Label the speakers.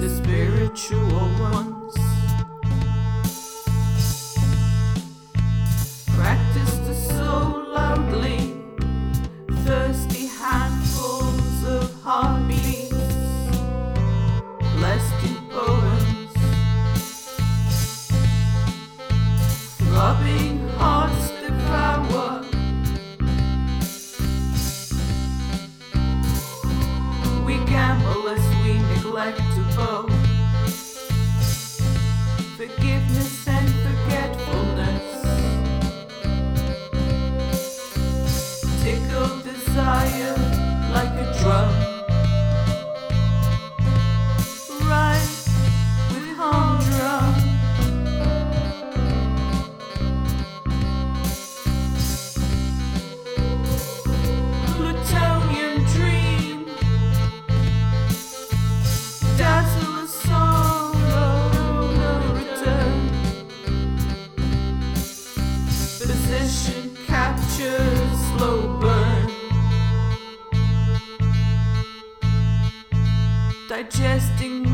Speaker 1: the spiritual ones. Practice the soul loudly, thirsty handfuls of heartbeats, blessed in poems, throbbing hearts devour. We gamble as we neglect to drum. Right with humdrum. Plutonian dream. Dazzle a return. Position Digesting